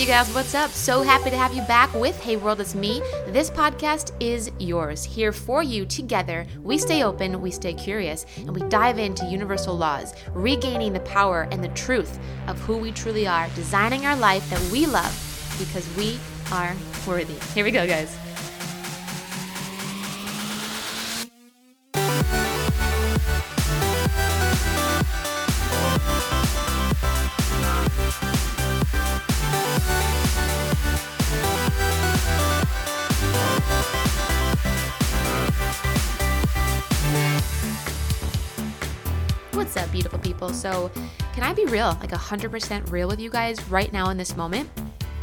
you guys, what's up? So happy to have you back with Hey World, it's me. This podcast is yours. Here for you together, we stay open, we stay curious, and we dive into universal laws, regaining the power and the truth of who we truly are, designing our life that we love because we are worthy. Here we go, guys. People? So, can I be real, like 100% real with you guys right now in this moment?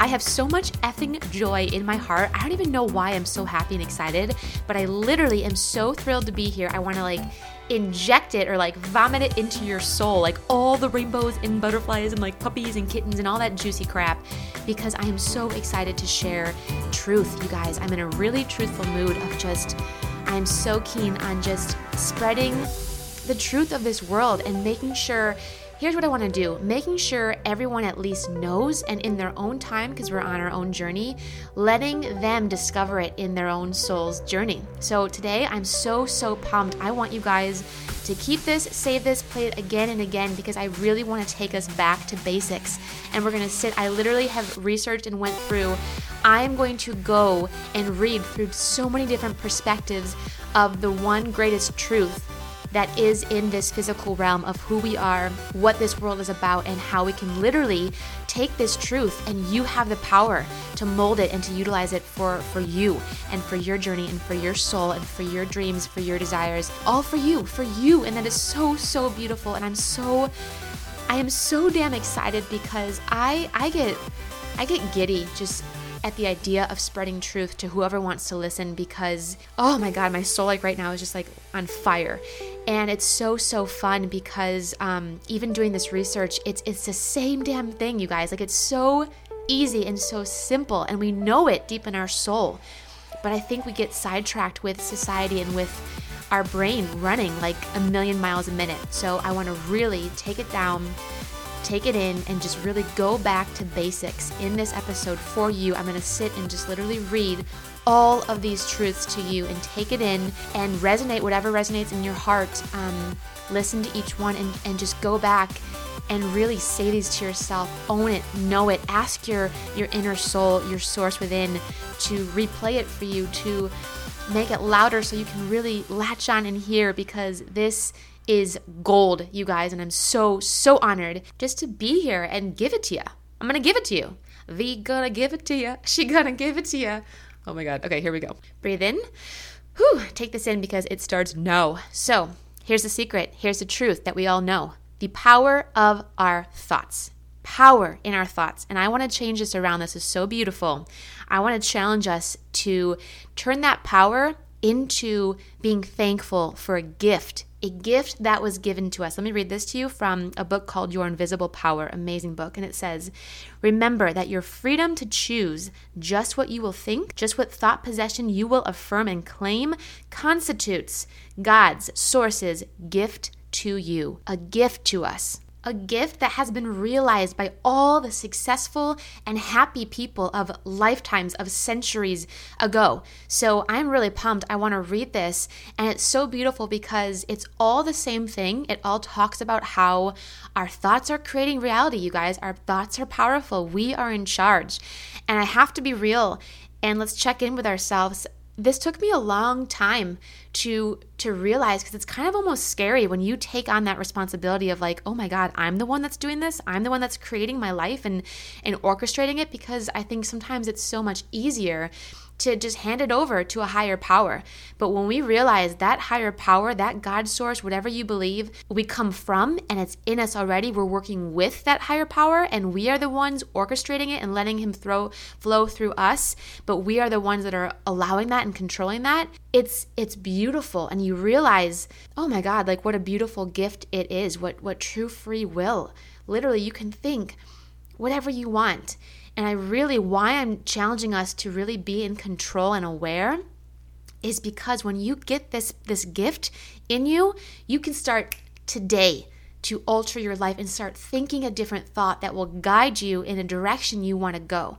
I have so much effing joy in my heart. I don't even know why I'm so happy and excited, but I literally am so thrilled to be here. I want to like inject it or like vomit it into your soul, like all the rainbows and butterflies and like puppies and kittens and all that juicy crap, because I am so excited to share truth, you guys. I'm in a really truthful mood of just, I'm so keen on just spreading the truth of this world and making sure here's what I want to do making sure everyone at least knows and in their own time, because we're on our own journey, letting them discover it in their own soul's journey. So today, I'm so, so pumped. I want you guys to keep this, save this, play it again and again, because I really want to take us back to basics. And we're going to sit, I literally have researched and went through. I am going to go and read through so many different perspectives of the one greatest truth that is in this physical realm of who we are, what this world is about, and how we can literally take this truth and you have the power to mold it and to utilize it for, for you and for your journey and for your soul and for your dreams, for your desires, all for you, for you. And that is so, so beautiful. And I'm so, I am so damn excited because I, I get, I get giddy just at the idea of spreading truth to whoever wants to listen because oh my god my soul like right now is just like on fire and it's so so fun because um, even doing this research it's it's the same damn thing you guys. Like it's so easy and so simple and we know it deep in our soul. But i think we get sidetracked with society and with our brain running like a million miles a minute. So i want to really take it down take it in and just really go back to basics. In this episode for you. I'm going to sit and just literally read all of these truths to you and take it in and resonate whatever resonates in your heart. Um, listen to each one and, and just go back and really say these to yourself own it know it ask your your inner soul your source within to replay it for you to make it louder so you can really latch on and hear because this is gold, you guys, and I'm so, so honored just to be here and give it to you. I'm gonna give it to you. V gonna give it to you. She gonna give it to you. Oh my God. Okay, here we go. Breathe in. Whew, take this in because it starts now. So, here's the secret. Here's the truth that we all know the power of our thoughts. Power in our thoughts. And I want to change this around. This is so beautiful. I want to challenge us to turn that power into being thankful for a gift a gift that was given to us. Let me read this to you from a book called Your Invisible Power, amazing book. And it says, Remember that your freedom to choose just what you will think, just what thought possession you will affirm and claim, constitutes God's source's gift to you, a gift to us a gift that has been realized by all the successful and happy people of lifetimes, of centuries ago. So I'm really pumped. I want to read this, and it's so beautiful because it's all the same thing. It all talks about how our thoughts are creating reality, you guys. Our thoughts are powerful. We are in charge. And I have to be real and let's check in with ourselves this took me a long time to to realize because it's kind of almost scary when you take on that responsibility of like oh my god i'm the one that's doing this. I'm the one that's creating my life and and orchestrating it because i think sometimes it's so much easier to just hand it over to a higher power. But when we realize that higher power, that God source, whatever you believe, we come from and it's in us already, we're working with that higher power and we are the ones orchestrating it and letting him throw flow through us, but we are the ones that are allowing that and controlling that. It's it's beautiful and you realize, "Oh my god, like what a beautiful gift it is. What what true free will. Literally you can think whatever you want and I really, why I'm challenging us to really be in control and aware is because when you get this this gift in you, you can start today to alter your life and start thinking a different thought that will guide you in a direction you want to go.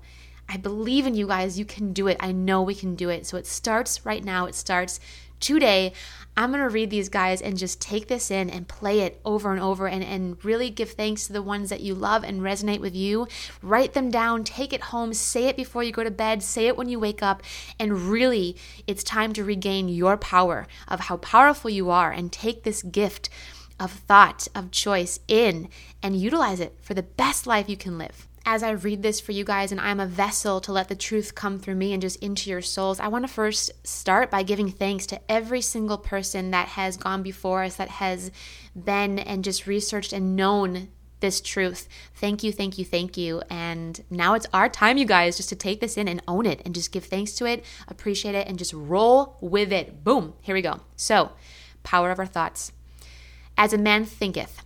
I believe in you guys. You can do it. I know we can do it. So it starts right now. It starts today. I'm going to read these guys and just take this in and play it over and over and, and really give thanks to the ones that you love and resonate with you. Write them down, take it home, say it before you go to bed, say it when you wake up. And really, it's time to regain your power of how powerful you are and take this gift of thought, of choice in and utilize it for the best life you can live as I read this for you guys and I'm a vessel to let the truth come through me and just into your souls, I want to first start by giving thanks to every single person that has gone before us, that has been and just researched and known this truth. Thank you, thank you, thank you. And now it's our time, you guys, just to take this in and own it and just give thanks to it, appreciate it, and just roll with it. Boom, here we go. So, power of our thoughts. As a man thinketh,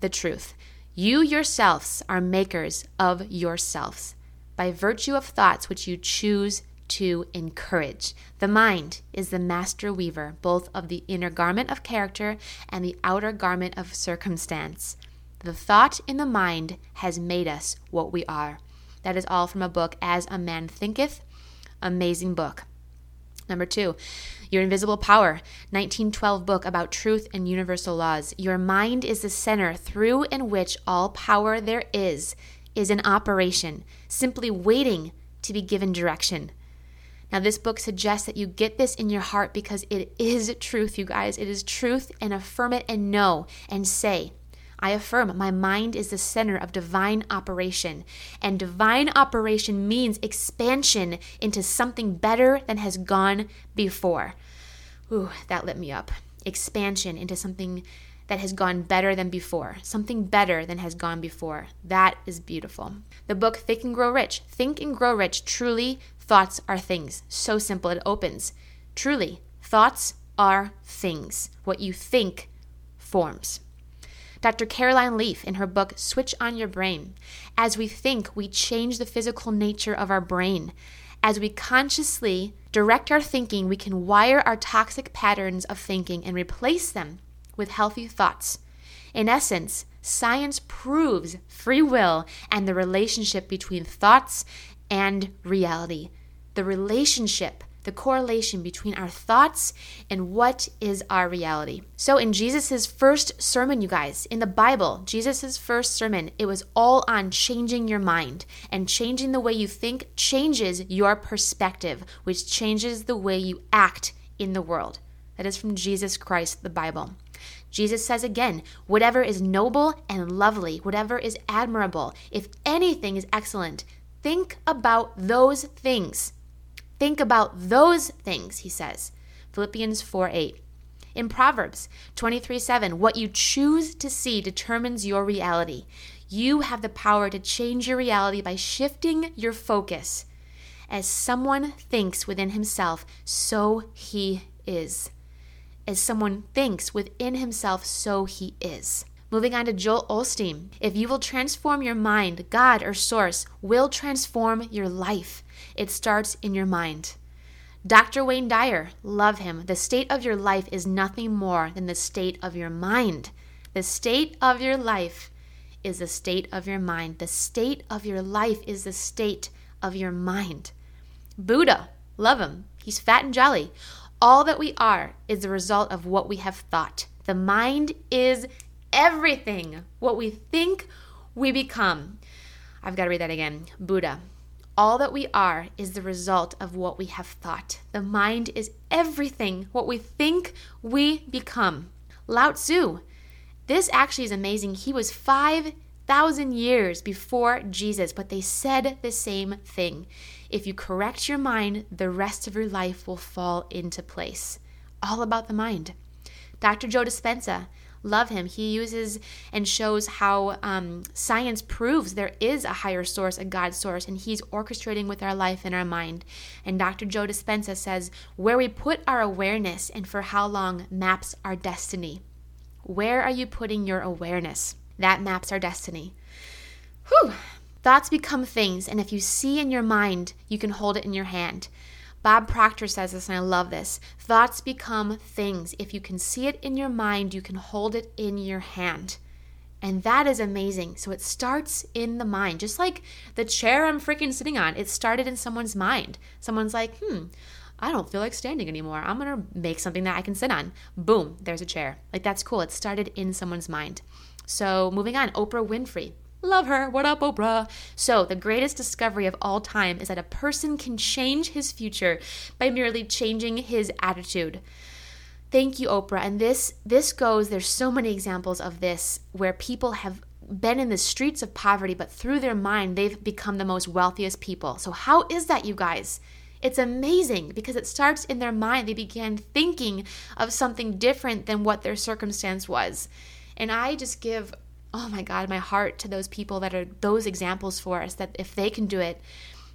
the truth. You yourselves are makers of yourselves by virtue of thoughts which you choose to encourage. The mind is the master weaver, both of the inner garment of character and the outer garment of circumstance. The thought in the mind has made us what we are. That is all from a book, As a Man Thinketh. Amazing book. Number two, Your Invisible Power, 1912 book about truth and universal laws. Your mind is the center through in which all power there is is in operation, simply waiting to be given direction. Now, this book suggests that you get this in your heart because it is truth, you guys. It is truth, and affirm it and know and say, I affirm my mind is the center of divine operation. And divine operation means expansion into something better than has gone before. Ooh, that lit me up. Expansion into something that has gone better than before. Something better than has gone before. That is beautiful. The book Think and Grow Rich. Think and Grow Rich. Truly, thoughts are things. So simple. It opens. Truly, thoughts are things. What you think forms. Dr. Caroline Leaf, in her book Switch on Your Brain, as we think, we change the physical nature of our brain. As we consciously direct our thinking, we can wire our toxic patterns of thinking and replace them with healthy thoughts. In essence, science proves free will and the relationship between thoughts and reality. The relationship the correlation between our thoughts and what is our reality. So, in Jesus' first sermon, you guys, in the Bible, Jesus' first sermon, it was all on changing your mind. And changing the way you think changes your perspective, which changes the way you act in the world. That is from Jesus Christ, the Bible. Jesus says again, whatever is noble and lovely, whatever is admirable, if anything is excellent, think about those things. Think about those things, he says. Philippians 4 8. In Proverbs 23 7, what you choose to see determines your reality. You have the power to change your reality by shifting your focus. As someone thinks within himself, so he is. As someone thinks within himself, so he is. Moving on to Joel Osteen. If you will transform your mind, God or source will transform your life. It starts in your mind. Dr. Wayne Dyer, love him. The state of your life is nothing more than the state of your mind. The state of your life is the state of your mind. The state of your life is the state of your mind. Buddha, love him. He's fat and jolly. All that we are is the result of what we have thought. The mind is everything. What we think, we become. I've got to read that again. Buddha. All that we are is the result of what we have thought. The mind is everything. What we think, we become. Lao Tzu. This actually is amazing. He was 5,000 years before Jesus, but they said the same thing. If you correct your mind, the rest of your life will fall into place. All about the mind. Dr. Joe Dispenza love him. He uses and shows how um, science proves there is a higher source, a God source, and he's orchestrating with our life and our mind. And Dr. Joe Dispenza says, where we put our awareness and for how long maps our destiny. Where are you putting your awareness? That maps our destiny. Whew. Thoughts become things, and if you see in your mind, you can hold it in your hand. Bob Proctor says this, and I love this. Thoughts become things. If you can see it in your mind, you can hold it in your hand. And that is amazing. So it starts in the mind, just like the chair I'm freaking sitting on. It started in someone's mind. Someone's like, hmm, I don't feel like standing anymore. I'm going to make something that I can sit on. Boom, there's a chair. Like that's cool. It started in someone's mind. So moving on, Oprah Winfrey. Love her. What up, Oprah? So, the greatest discovery of all time is that a person can change his future by merely changing his attitude. Thank you, Oprah. And this this goes, there's so many examples of this where people have been in the streets of poverty, but through their mind, they've become the most wealthiest people. So, how is that, you guys? It's amazing because it starts in their mind. They began thinking of something different than what their circumstance was. And I just give oh my God, my heart to those people that are those examples for us that if they can do it,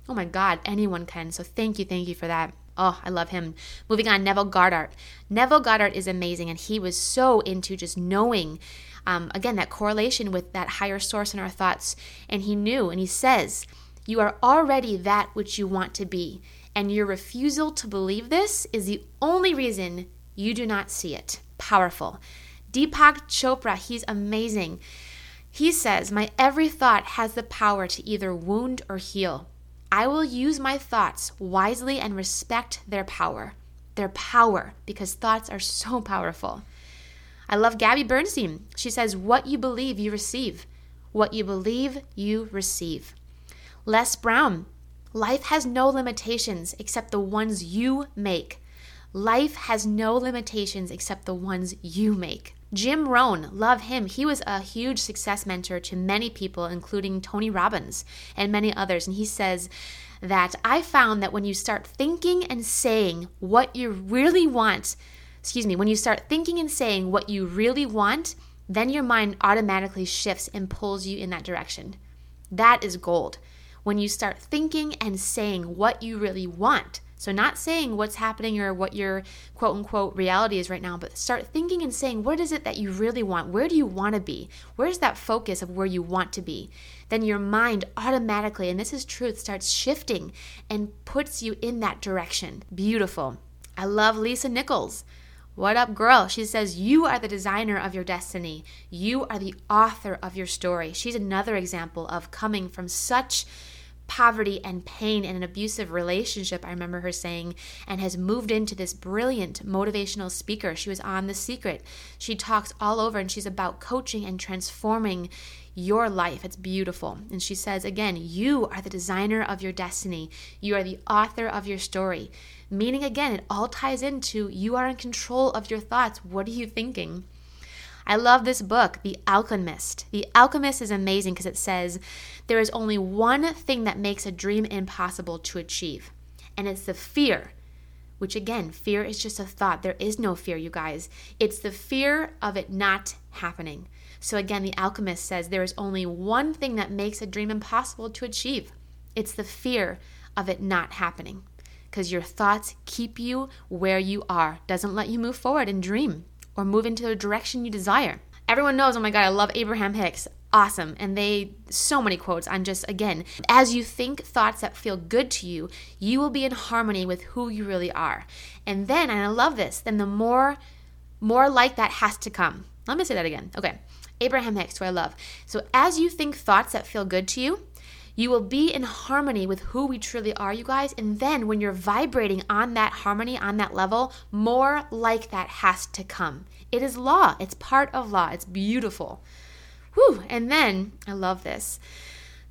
oh my God, anyone can. So thank you, thank you for that. Oh, I love him. Moving on, Neville Goddard. Neville Goddard is amazing, and he was so into just knowing, um, again, that correlation with that higher source in our thoughts. And he knew, and he says, You are already that which you want to be, and your refusal to believe this is the only reason you do not see it. Powerful. Deepak Chopra, he's amazing. He says, My every thought has the power to either wound or heal. I will use my thoughts wisely and respect their power. Their power, because thoughts are so powerful. I love Gabby Bernstein. She says, What you believe, you receive. What you believe, you receive. Les Brown, life has no limitations except the ones you make. Life has no limitations except the ones you make. Jim Rohn, love him. He was a huge success mentor to many people, including Tony Robbins and many others. And he says that I found that when you start thinking and saying what you really want, excuse me, when you start thinking and saying what you really want, then your mind automatically shifts and pulls you in that direction. That is gold. When you start thinking and saying what you really want, so, not saying what's happening or what your quote unquote reality is right now, but start thinking and saying, what is it that you really want? Where do you want to be? Where's that focus of where you want to be? Then your mind automatically, and this is truth, starts shifting and puts you in that direction. Beautiful. I love Lisa Nichols. What up, girl? She says, You are the designer of your destiny. You are the author of your story. She's another example of coming from such poverty and pain in an abusive relationship, I remember her saying, and has moved into this brilliant motivational speaker. She was on The Secret. She talks all over and she's about coaching and transforming your life. It's beautiful. And she says, again, you are the designer of your destiny, you are the author of your story. Meaning, again, it all ties into you are in control of your thoughts. What are you thinking? I love this book, The Alchemist. The Alchemist is amazing because it says there is only one thing that makes a dream impossible to achieve, and it's the fear. Which again, fear is just a thought. There is no fear, you guys. It's the fear of it not happening. So, again, the alchemist says there is only one thing that makes a dream impossible to achieve it's the fear of it not happening. Because your thoughts keep you where you are, doesn't let you move forward and dream or move into the direction you desire. Everyone knows, oh my God, I love Abraham Hicks. Awesome. And they, so many quotes on just, again, as you think thoughts that feel good to you, you will be in harmony with who you really are. And then, and I love this, then the more, more like that has to come. Let me say that again. Okay. Abraham Hicks, who I love. So as you think thoughts that feel good to you, you will be in harmony with who we truly are, you guys. And then when you're vibrating on that harmony, on that level, more like that has to come. It is law, it's part of law, it's beautiful. Whew. And then, I love this.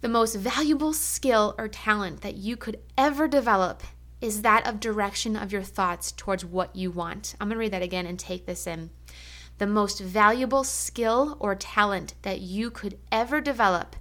The most valuable skill or talent that you could ever develop is that of direction of your thoughts towards what you want. I'm going to read that again and take this in. The most valuable skill or talent that you could ever develop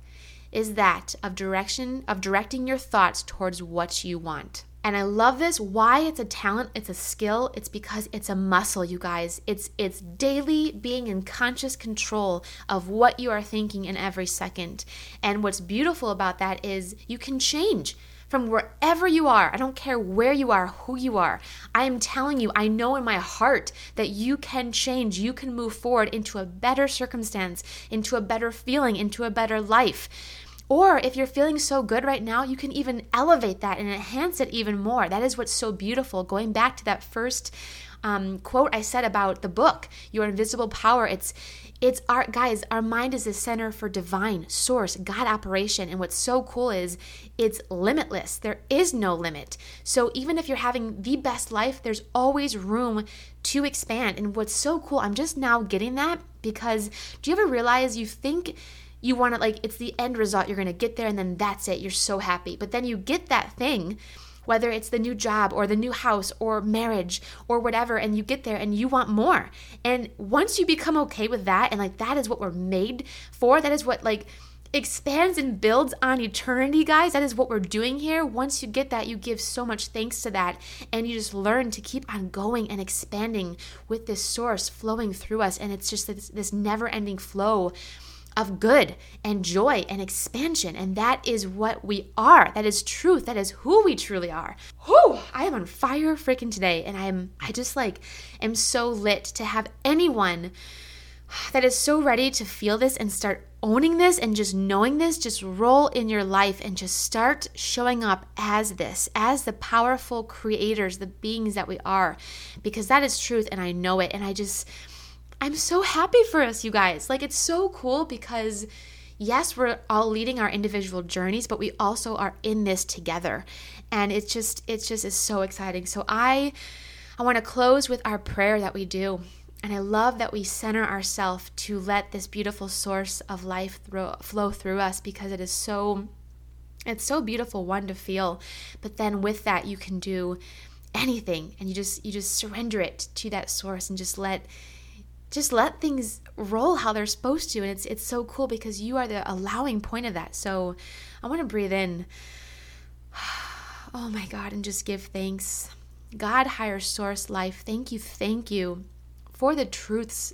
is that of direction of directing your thoughts towards what you want. And I love this. Why it's a talent, it's a skill, it's because it's a muscle, you guys. It's it's daily being in conscious control of what you are thinking in every second. And what's beautiful about that is you can change from wherever you are. I don't care where you are, who you are. I am telling you, I know in my heart that you can change. You can move forward into a better circumstance, into a better feeling, into a better life Or if you're feeling so good right now, you can even elevate that and enhance it even more. That is what's so beautiful. Going back to that first um, quote I said about the book, Your Invisible Power, it's it's our guys, our mind is the center for divine source, God operation. And what's so cool is it's limitless. There is no limit. So even if you're having the best life, there's always room to expand. And what's so cool, I'm just now getting that because do you ever realize you think you want to like it's the end result you're going to get there and then that's it you're so happy but then you get that thing whether it's the new job or the new house or marriage or whatever, and you get there and you want more. And once you become okay with that, and like that is what we're made for, that is what like expands and builds on eternity, guys. That is what we're doing here. Once you get that, you give so much thanks to that, and you just learn to keep on going and expanding with this source flowing through us. And it's just this, this never ending flow of good and joy and expansion. And that is what we are. That is truth. That is who we truly are. Whew, I am on fire freaking today. And I am, I just like am so lit to have anyone that is so ready to feel this and start owning this and just knowing this, just roll in your life and just start showing up as this, as the powerful creators, the beings that we are, because that is truth and I know it. And I just, I'm so happy for us, you guys. Like, it's so cool because, yes, we're all leading our individual journeys, but we also are in this together. And it's just, it's just is so exciting. So I, I want to close with our prayer that we do. And I love that we center ourselves to let this beautiful source of life throw, flow through us because it is so, it's so beautiful, one to feel. But then with that, you can do anything and you just, you just surrender it to that source and just let just let things roll how they're supposed to and it's it's so cool because you are the allowing point of that. So i want to breathe in. Oh my god and just give thanks. God higher source life thank you thank you for the truths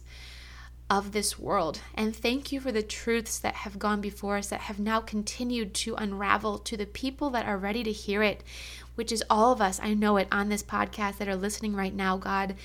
of this world. And thank you for the truths that have gone before us that have now continued to unravel to the people that are ready to hear it which is all of us. I know it on this podcast that are listening right now god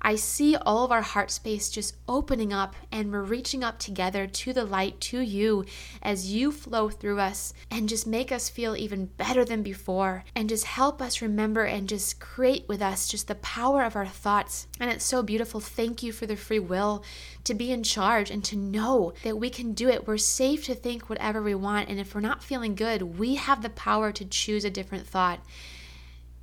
I see all of our heart space just opening up and we're reaching up together to the light, to you, as you flow through us and just make us feel even better than before and just help us remember and just create with us just the power of our thoughts. And it's so beautiful. Thank you for the free will to be in charge and to know that we can do it. We're safe to think whatever we want. And if we're not feeling good, we have the power to choose a different thought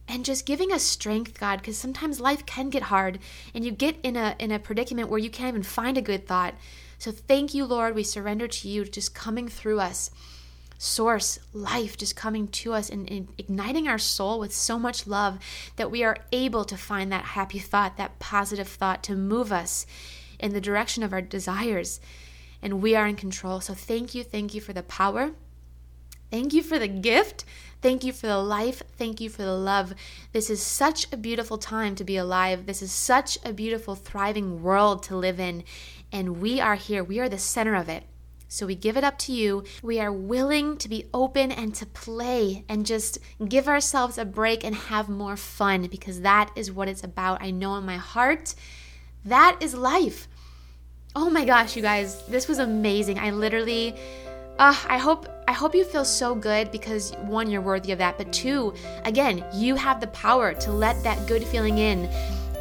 and just giving us strength god because sometimes life can get hard and you get in a in a predicament where you can't even find a good thought. So thank you lord. We surrender to you just coming through us. Source life just coming to us and, and, igniting our soul with so much love that we are able to find that happy thought that positive thought to move us in the direction of our desires. And we are in control. So thank you thank you for the power. Thank you for the gift Thank you for the life. Thank you for the love. This is such a beautiful time to be alive. This is such a beautiful, thriving world to live in. And we are here. We are the center of it. So we give it up to you. We are willing to be open and to play and just give ourselves a break and have more fun because that is what it's about. I know in my heart that is life. Oh my gosh, you guys, this was amazing. I literally uh, I hope I hope you feel so good because one, you're worthy of that, but two, again, you have the power to let that good feeling in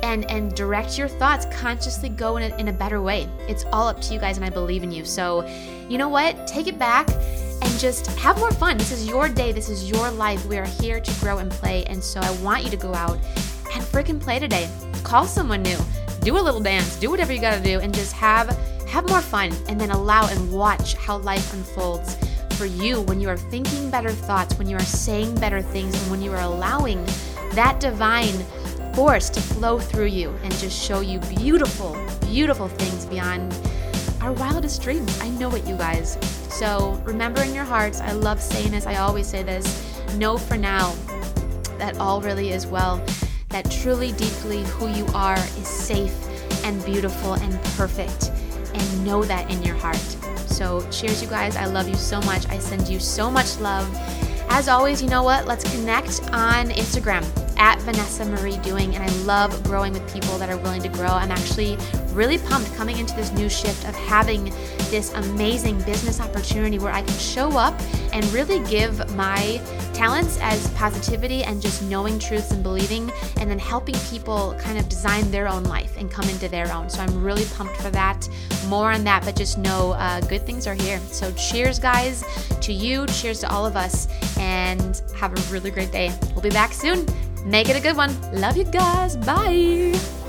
and and direct your thoughts consciously go in a, in a better way. It's all up to you guys, and I believe in you. So, you know what? Take it back and just have more fun. This is your day. This is your life. We are here to grow and play, and so I want you to go out and freaking play today. Call someone new. Do a little dance. Do whatever you got to do, and just have have more fun, and then allow and watch how life unfolds for you when you are thinking better thoughts, when you are saying better things, and when you are allowing that divine force to flow through you and just show you beautiful, beautiful things beyond our wildest dreams. I know it, you guys. So remember in your hearts, I love saying this, I always say this know for now that all really is well, that truly, deeply who you are is safe and beautiful and perfect and know that in your heart. So, cheers, you guys. I love you so much. I send you so much love. As always, you know what? Let's connect on Instagram at Vanessa Marie Doing, and I love growing with people that are willing to grow. I'm actually really pumped coming into this new shift of having this amazing business opportunity where I can show up and really give my talents as positivity and just knowing truths and believing, and then helping people kind of design their own life and come into their own. So I'm really pumped for that. More on that, but just know uh, good things are here. So cheers, guys, to you. Cheers to all of us, and have a really great day. We'll be back soon. Make it a good one. Love you guys. Bye.